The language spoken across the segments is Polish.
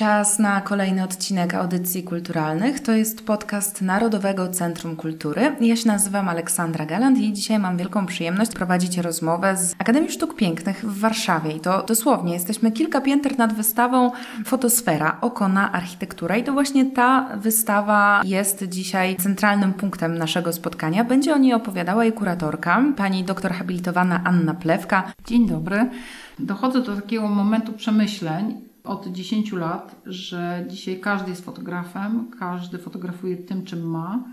Czas na kolejny odcinek audycji kulturalnych. To jest podcast Narodowego Centrum Kultury. Ja się nazywam Aleksandra Galant i dzisiaj mam wielką przyjemność prowadzić rozmowę z Akademii Sztuk Pięknych w Warszawie. I to dosłownie jesteśmy kilka pięter nad wystawą Fotosfera Oko na architekturę. I to właśnie ta wystawa jest dzisiaj centralnym punktem naszego spotkania. Będzie o niej opowiadała jej kuratorka, pani doktor habilitowana Anna Plewka. Dzień dobry. Dochodzę do takiego momentu przemyśleń od 10 lat, że dzisiaj każdy jest fotografem, każdy fotografuje tym, czym ma.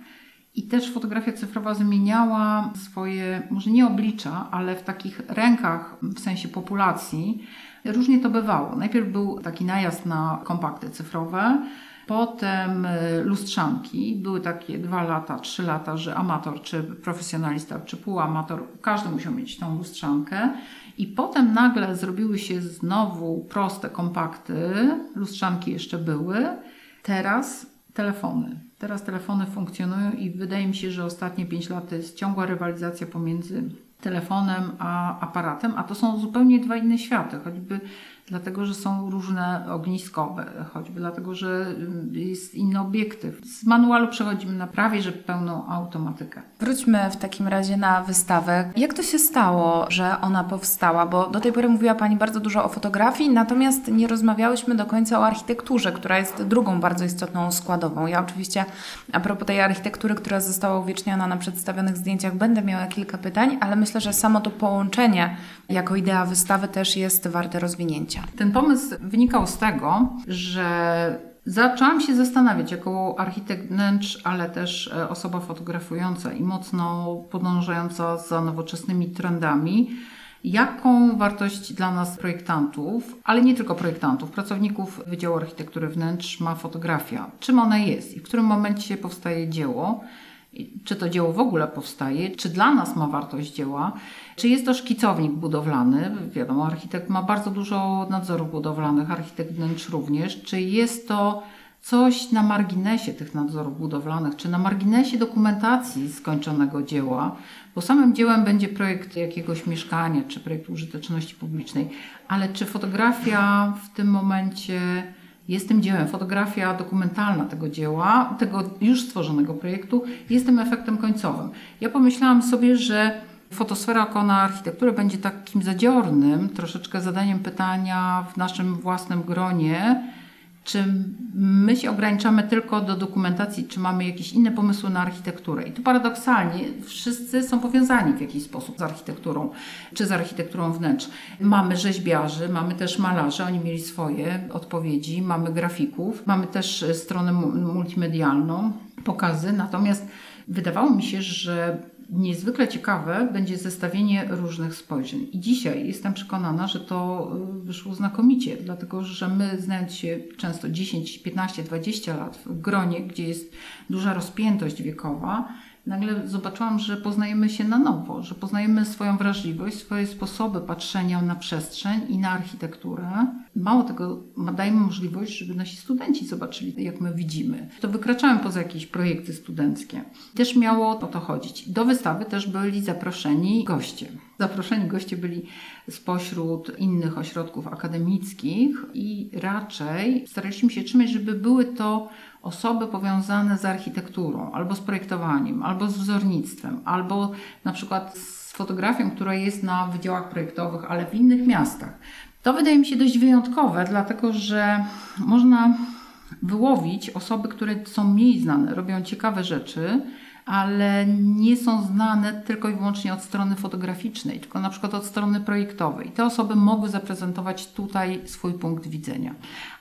I też fotografia cyfrowa zmieniała swoje, może nie oblicza, ale w takich rękach, w sensie populacji, różnie to bywało. Najpierw był taki najazd na kompakty cyfrowe, Potem y, lustrzanki. Były takie dwa lata, trzy lata, że amator, czy profesjonalista, czy półamator, każdy musiał mieć tą lustrzankę. I potem nagle zrobiły się znowu proste kompakty. Lustrzanki jeszcze były. Teraz telefony. Teraz telefony funkcjonują i wydaje mi się, że ostatnie 5 lat to jest ciągła rywalizacja pomiędzy telefonem a aparatem, a to są zupełnie dwa inne światy, choćby dlatego, że są różne ogniskowe, choćby dlatego, że jest inny obiektyw. Z manualu przechodzimy na prawie, że pełną automatykę. Wróćmy w takim razie na wystawę. Jak to się stało, że ona powstała? Bo do tej pory mówiła Pani bardzo dużo o fotografii, natomiast nie rozmawiałyśmy do końca o architekturze, która jest drugą bardzo istotną składową. Ja oczywiście a propos tej architektury, która została uwieczniona na przedstawionych zdjęciach, będę miała kilka pytań, ale myślę, że samo to połączenie jako idea wystawy też jest warte rozwinięcia. Ten pomysł wynikał z tego, że zaczęłam się zastanawiać jako architekt wnętrz, ale też e, osoba fotografująca i mocno podążająca za nowoczesnymi trendami, jaką wartość dla nas projektantów, ale nie tylko projektantów, pracowników Wydziału Architektury Wnętrz ma fotografia. Czym ona jest i w którym momencie powstaje dzieło czy to dzieło w ogóle powstaje, czy dla nas ma wartość dzieła, czy jest to szkicownik budowlany. Wiadomo, architekt ma bardzo dużo nadzorów budowlanych, architekt wnętrz również. Czy jest to coś na marginesie tych nadzorów budowlanych, czy na marginesie dokumentacji skończonego dzieła, bo samym dziełem będzie projekt jakiegoś mieszkania, czy projekt użyteczności publicznej, ale czy fotografia w tym momencie jest tym dziełem. Fotografia dokumentalna tego dzieła, tego już stworzonego projektu, jest tym efektem końcowym. Ja pomyślałam sobie, że fotosfera okona architektury będzie takim zadziornym troszeczkę zadaniem pytania w naszym własnym gronie, czy my się ograniczamy tylko do dokumentacji, czy mamy jakieś inne pomysły na architekturę? I tu paradoksalnie wszyscy są powiązani w jakiś sposób z architekturą, czy z architekturą wnętrz. Mamy rzeźbiarzy, mamy też malarzy, oni mieli swoje odpowiedzi, mamy grafików, mamy też stronę multimedialną, pokazy, natomiast wydawało mi się, że niezwykle ciekawe będzie zestawienie różnych spojrzeń. I dzisiaj jestem przekonana, że to y, wyszło znakomicie, dlatego że my, znając się często 10, 15, 20 lat w gronie, gdzie jest duża rozpiętość wiekowa, nagle zobaczyłam, że poznajemy się na nowo, że poznajemy swoją wrażliwość, swoje sposoby patrzenia na przestrzeń i na architekturę. Mało tego, dajemy możliwość, żeby nasi studenci zobaczyli, jak my widzimy. To wykraczałem poza jakieś projekty studenckie. Też miało o to chodzić. Do wystawy też byli zaproszeni goście. Zaproszeni goście byli spośród innych ośrodków akademickich i raczej staraliśmy się trzymać, żeby były to osoby powiązane z architekturą, albo z projektowaniem, albo z wzornictwem, albo na przykład z fotografią, która jest na wydziałach projektowych, ale w innych miastach. To wydaje mi się dość wyjątkowe, dlatego że można wyłowić osoby, które są mniej znane, robią ciekawe rzeczy, ale nie są znane tylko i wyłącznie od strony fotograficznej, tylko na przykład od strony projektowej. Te osoby mogły zaprezentować tutaj swój punkt widzenia.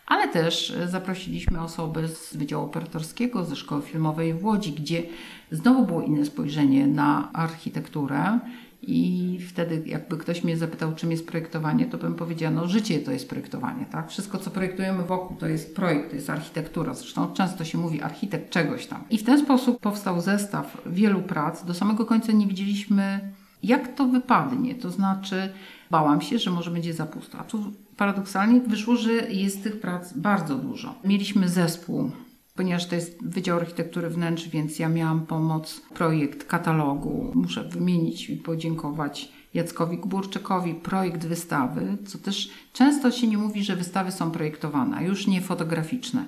Ale też zaprosiliśmy osoby z Wydziału Operatorskiego, ze Szkoły Filmowej w Łodzi, gdzie znowu było inne spojrzenie na architekturę. I wtedy, jakby ktoś mnie zapytał, czym jest projektowanie, to bym powiedziała, no życie to jest projektowanie, tak? Wszystko, co projektujemy wokół, to jest projekt, to jest architektura. Zresztą często się mówi architekt czegoś tam. I w ten sposób powstał zestaw wielu prac. Do samego końca nie widzieliśmy, jak to wypadnie. To znaczy, bałam się, że może będzie za pusto. A tu paradoksalnie wyszło, że jest tych prac bardzo dużo. Mieliśmy zespół ponieważ to jest Wydział Architektury Wnętrz, więc ja miałam pomoc, projekt katalogu. Muszę wymienić i podziękować Jackowi Gburczykowi projekt wystawy, co też często się nie mówi, że wystawy są projektowane, już nie fotograficzne.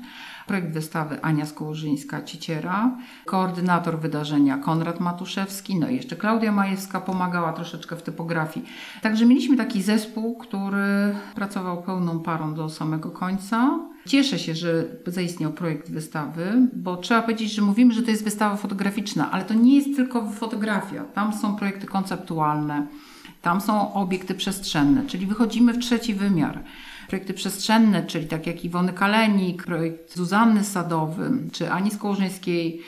Projekt wystawy Ania Skołożyńska-Cieciera, koordynator wydarzenia Konrad Matuszewski, no i jeszcze Klaudia Majewska pomagała troszeczkę w typografii. Także mieliśmy taki zespół, który pracował pełną parą do samego końca. Cieszę się, że zaistniał projekt wystawy, bo trzeba powiedzieć, że mówimy, że to jest wystawa fotograficzna, ale to nie jest tylko fotografia. Tam są projekty konceptualne, tam są obiekty przestrzenne, czyli wychodzimy w trzeci wymiar. Projekty przestrzenne, czyli tak jak Iwony Kalenik, projekt Zuzanny Sadowy, czy Ani Skołożyńskiej,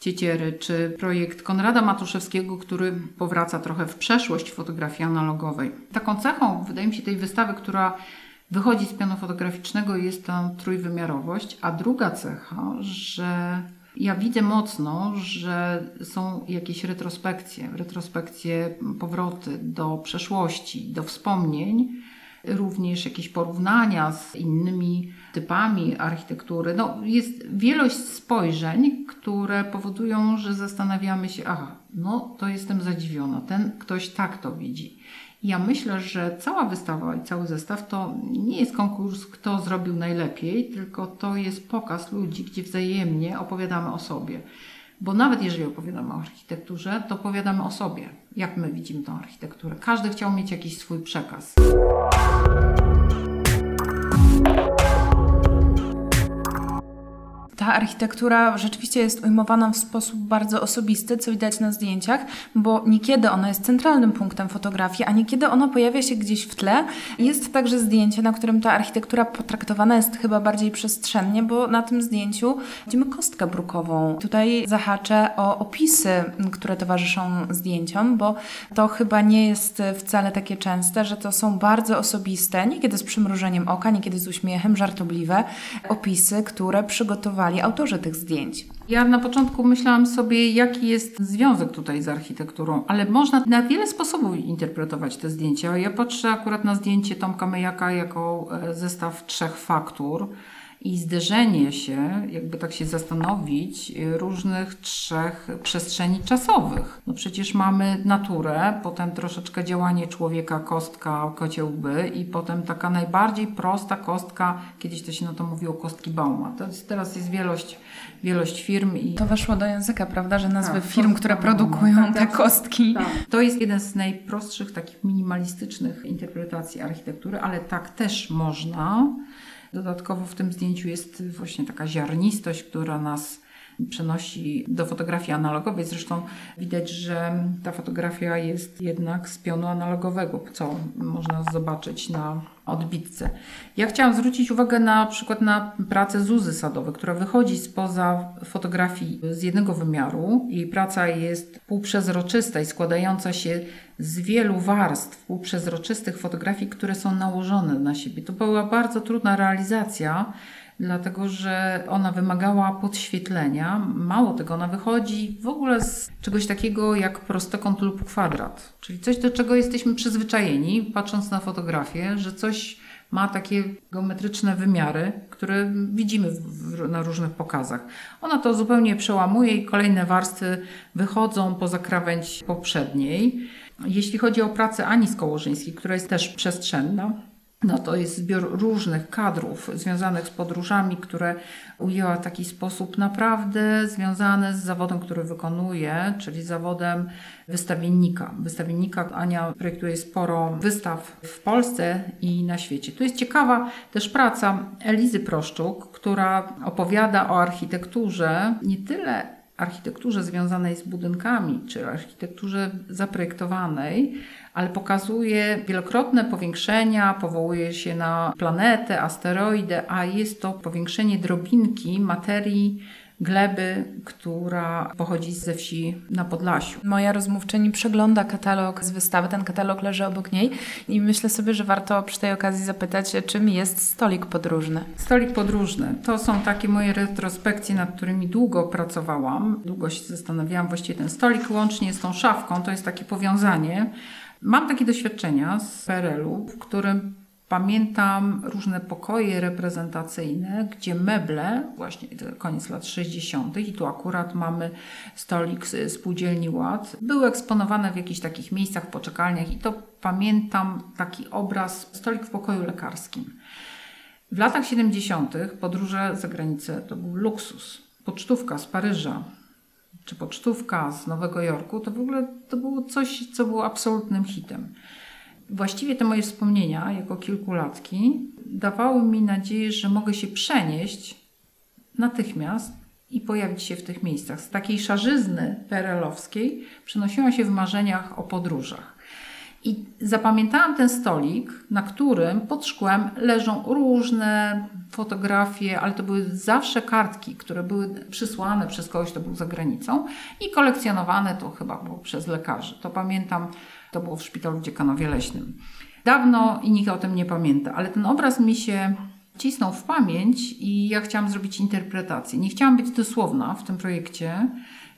Cieciery, czy projekt Konrada Matuszewskiego, który powraca trochę w przeszłość fotografii analogowej. Taką cechą, wydaje mi się, tej wystawy, która wychodzi z pianu fotograficznego, jest ta trójwymiarowość, a druga cecha, że ja widzę mocno, że są jakieś retrospekcje, retrospekcje, powroty do przeszłości, do wspomnień, również jakieś porównania z innymi typami architektury. No, jest wielość spojrzeń, które powodują, że zastanawiamy się, aha, no to jestem zadziwiona, ten ktoś tak to widzi. Ja myślę, że cała wystawa i cały zestaw to nie jest konkurs, kto zrobił najlepiej, tylko to jest pokaz ludzi, gdzie wzajemnie opowiadamy o sobie. Bo nawet jeżeli opowiadamy o architekturze, to opowiadamy o sobie, jak my widzimy tą architekturę. Każdy chciał mieć jakiś swój przekaz. Ta architektura rzeczywiście jest ujmowana w sposób bardzo osobisty, co widać na zdjęciach, bo niekiedy ona jest centralnym punktem fotografii, a niekiedy ona pojawia się gdzieś w tle. Jest także zdjęcie, na którym ta architektura potraktowana jest chyba bardziej przestrzennie, bo na tym zdjęciu widzimy kostkę brukową. Tutaj zahaczę o opisy, które towarzyszą zdjęciom, bo to chyba nie jest wcale takie częste, że to są bardzo osobiste, niekiedy z przymrużeniem oka, niekiedy z uśmiechem, żartobliwe opisy, które przygotowali autorzy tych zdjęć. Ja na początku myślałam sobie, jaki jest związek tutaj z architekturą, ale można na wiele sposobów interpretować te zdjęcia. Ja patrzę akurat na zdjęcie Tomka Mejaka jako e, zestaw trzech faktur i zderzenie się, jakby tak się zastanowić, różnych trzech przestrzeni czasowych. No przecież mamy naturę, potem troszeczkę działanie człowieka, kostka, kocie łby i potem taka najbardziej prosta kostka, kiedyś to się na to mówiło kostki Bauma. To jest, teraz jest wielość, wielość firm i... To weszło do języka, prawda, że nazwy Tak, firm, które produkują Tak, te tak. kostki. To jest jeden z najprostszych, takich minimalistycznych interpretacji architektury, ale tak też można. Dodatkowo w tym zdjęciu jest właśnie taka ziarnistość, która nas przenosi do fotografii analogowej. Zresztą widać, że ta fotografia jest jednak z pionu analogowego, co można zobaczyć na odbitce. Ja chciałam zwrócić uwagę na przykład na pracę Zuzy Sadowej, która wychodzi spoza fotografii z jednego wymiaru. Jej praca jest półprzezroczysta i składająca się z wielu warstw półprzezroczystych fotografii, które są nałożone na siebie. To była bardzo trudna realizacja, dlatego że ona wymagała podświetlenia. Mało tego, ona wychodzi w ogóle z czegoś takiego jak prostokąt lub kwadrat, czyli coś, do czego jesteśmy przyzwyczajeni, patrząc na fotografię, że coś ma takie geometryczne wymiary, które widzimy w, w, na różnych pokazach. Ona to zupełnie przełamuje i kolejne warstwy wychodzą poza krawędź poprzedniej. Jeśli chodzi o pracę Ani Skołożyńskiej, która jest też przestrzenna, no to jest zbiór różnych kadrów związanych z podróżami, które ujęła w taki sposób naprawdę związany z zawodem, który wykonuje, czyli zawodem wystawiennika. Wystawiennika Ania projektuje sporo wystaw w Polsce i na świecie. Tu jest ciekawa też praca Elizy Proszczuk, która opowiada o architekturze nie tyle architekturze związanej z budynkami, czy architekturze zaprojektowanej, ale pokazuje wielokrotne powiększenia, powołuje się na planetę, asteroidę, a jest to powiększenie drobinki materii gleby, która pochodzi ze wsi na Podlasiu. Moja rozmówczyni przegląda katalog z wystawy, ten katalog leży obok niej i myślę sobie, że warto przy tej okazji zapytać, czym jest stolik podróżny. Stolik podróżny to są takie moje retrospekcje, nad którymi długo pracowałam. Długo się zastanawiałam, właściwie ten stolik łącznie z tą szafką to jest takie powiązanie. Mam takie doświadczenia z PRL-u, w którym Pamiętam różne pokoje reprezentacyjne, gdzie meble, właśnie koniec lat 60., i tu akurat mamy stolik z spółdzielni Ład, były eksponowane w jakichś takich miejscach, poczekalniach, i to pamiętam taki obraz, stolik w pokoju lekarskim. W latach 70. podróże za granicę to był luksus. Pocztówka z Paryża czy pocztówka z Nowego Jorku to w ogóle to było coś, co było absolutnym hitem. Właściwie te moje wspomnienia jako kilkulatki dawały mi nadzieję, że mogę się przenieść natychmiast i pojawić się w tych miejscach. Z takiej szarzyzny perelowskiej przenosiłam się w marzeniach o podróżach. I zapamiętałam ten stolik, na którym pod szkłem leżą różne fotografie, ale to były zawsze kartki, które były przysłane przez kogoś, kto był za granicą i kolekcjonowane to chyba było przez lekarzy. To pamiętam, to było w szpitalu Dziekanowie Leśnym. Dawno i nikt o tym nie pamięta, ale ten obraz mi się cisnął w pamięć i ja chciałam zrobić interpretację. Nie chciałam być dosłowna w tym projekcie,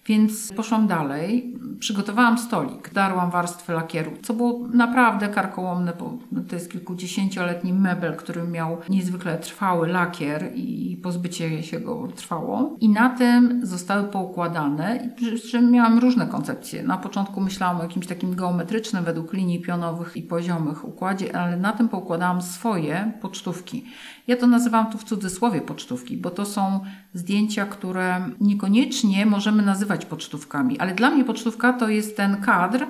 więc poszłam dalej, przygotowałam stolik, darłam warstwę lakieru, co było naprawdę karkołomne, bo to jest kilkudziesięcioletni mebel, który miał niezwykle trwały lakier i pozbycie się go trwało. I na tym zostały poukładane, przy miałam różne koncepcje. Na początku myślałam o jakimś takim geometrycznym, według linii pionowych i poziomych układzie, ale na tym poukładałam swoje pocztówki. Ja to nazywam tu w cudzysłowie pocztówki, bo to są zdjęcia, które niekoniecznie możemy nazywać pocztówkami, ale dla mnie pocztówka to jest ten kadr,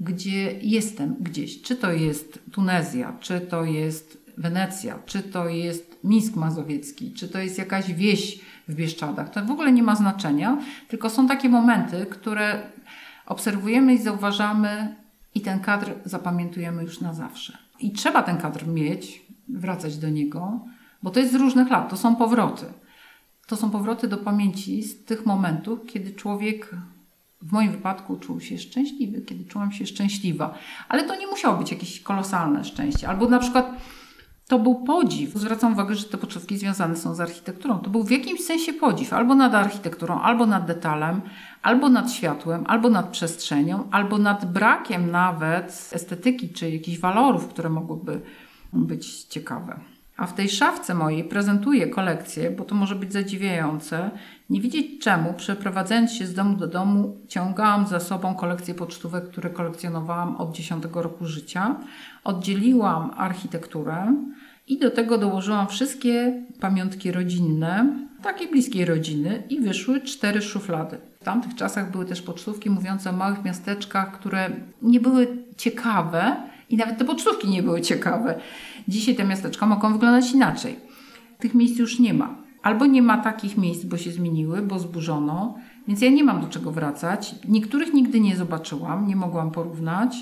gdzie jestem gdzieś. Czy to jest Tunezja, czy to jest Wenecja, czy to jest Mińsk Mazowiecki, czy to jest jakaś wieś w Bieszczadach. To w ogóle nie ma znaczenia, tylko są takie momenty, które obserwujemy i zauważamy i ten kadr zapamiętujemy już na zawsze. I trzeba ten kadr mieć, wracać do niego, bo to jest z różnych lat, to są powroty. To są powroty do pamięci z tych momentów, kiedy człowiek w moim wypadku czuł się szczęśliwy, kiedy czułam się szczęśliwa. Ale to nie musiało być jakieś kolosalne szczęście. Albo na przykład to był podziw. Zwracam uwagę, że te pocztówki związane są z architekturą. To był w jakimś sensie podziw albo nad architekturą, albo nad detalem, albo nad światłem, albo nad przestrzenią, albo nad brakiem nawet estetyki czy jakichś walorów, które mogłyby być ciekawe. A w tej szafce mojej prezentuję kolekcję, bo to może być zadziwiające. Nie widzieć czemu, przeprowadzając się z domu do domu, ciągałam za sobą kolekcję pocztówek, które kolekcjonowałam od 10 roku życia. Oddzieliłam architekturę i do tego dołożyłam wszystkie pamiątki rodzinne, takiej bliskiej rodziny i wyszły cztery szuflady. W tamtych czasach były też pocztówki mówiące o małych miasteczkach, które nie były ciekawe i nawet te pocztówki nie były ciekawe. Dzisiaj te miasteczka mogą wyglądać inaczej. Tych miejsc już nie ma. Albo nie ma takich miejsc, bo się zmieniły, bo zburzono, więc ja nie mam do czego wracać. Niektórych nigdy nie zobaczyłam, nie mogłam porównać.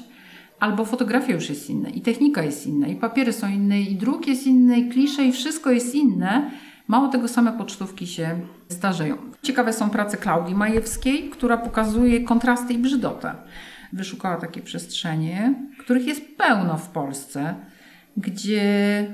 Albo fotografia już jest inna, i technika jest inna, i papiery są inne, i druk jest inny, i klisze, i wszystko jest inne. Mało tego, same pocztówki się starzeją. Ciekawe są prace Klaudii Majewskiej, która pokazuje kontrasty i brzydotę. Wyszukała takie przestrzenie, których jest pełno w Polsce gdzie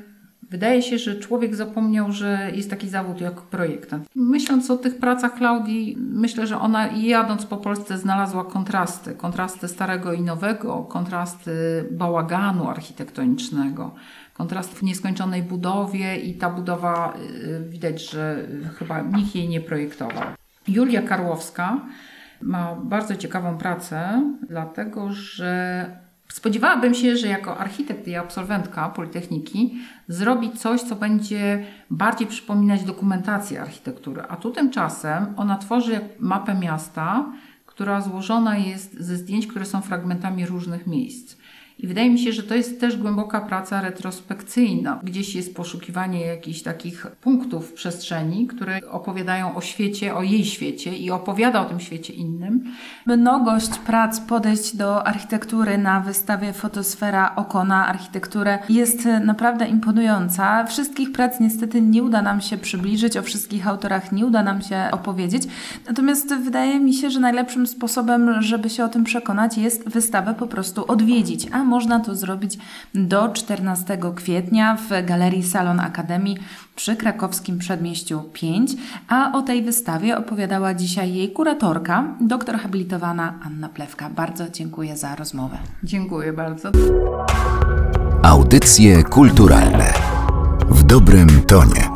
wydaje się, że człowiek zapomniał, że jest taki zawód jak projektant. Myśląc o tych pracach Klaudii, myślę, że ona jadąc po Polsce znalazła kontrasty. Kontrasty starego i nowego, kontrasty bałaganu architektonicznego, kontrasty w nieskończonej budowie i ta budowa y, widać, że chyba nikt jej nie projektował. Julia Karłowska ma bardzo ciekawą pracę, dlatego że Spodziewałabym się, że jako architekt i absolwentka Politechniki zrobi coś, co będzie bardziej przypominać dokumentację architektury, a tu tymczasem ona tworzy mapę miasta, która złożona jest ze zdjęć, które są fragmentami różnych miejsc. I wydaje mi się, że to jest też głęboka praca retrospekcyjna. Gdzieś jest poszukiwanie jakichś takich punktów w przestrzeni, które opowiadają o świecie, o jej świecie i opowiada o tym świecie innym. Mnogość prac podejść do architektury na wystawie Fotosfera Oko na architekturę jest naprawdę imponująca. Wszystkich prac niestety nie uda nam się przybliżyć, o wszystkich autorach nie uda nam się opowiedzieć. Natomiast wydaje mi się, że najlepszym sposobem, żeby się o tym przekonać, jest wystawę po prostu odwiedzić. A można to zrobić do 14 kwietnia w Galerii Salon Akademii przy krakowskim przedmieściu 5. A o tej wystawie opowiadała dzisiaj jej kuratorka, doktor habilitowana Anna Plewka. Bardzo dziękuję za rozmowę. Dziękuję bardzo. Audycje kulturalne w dobrym tonie.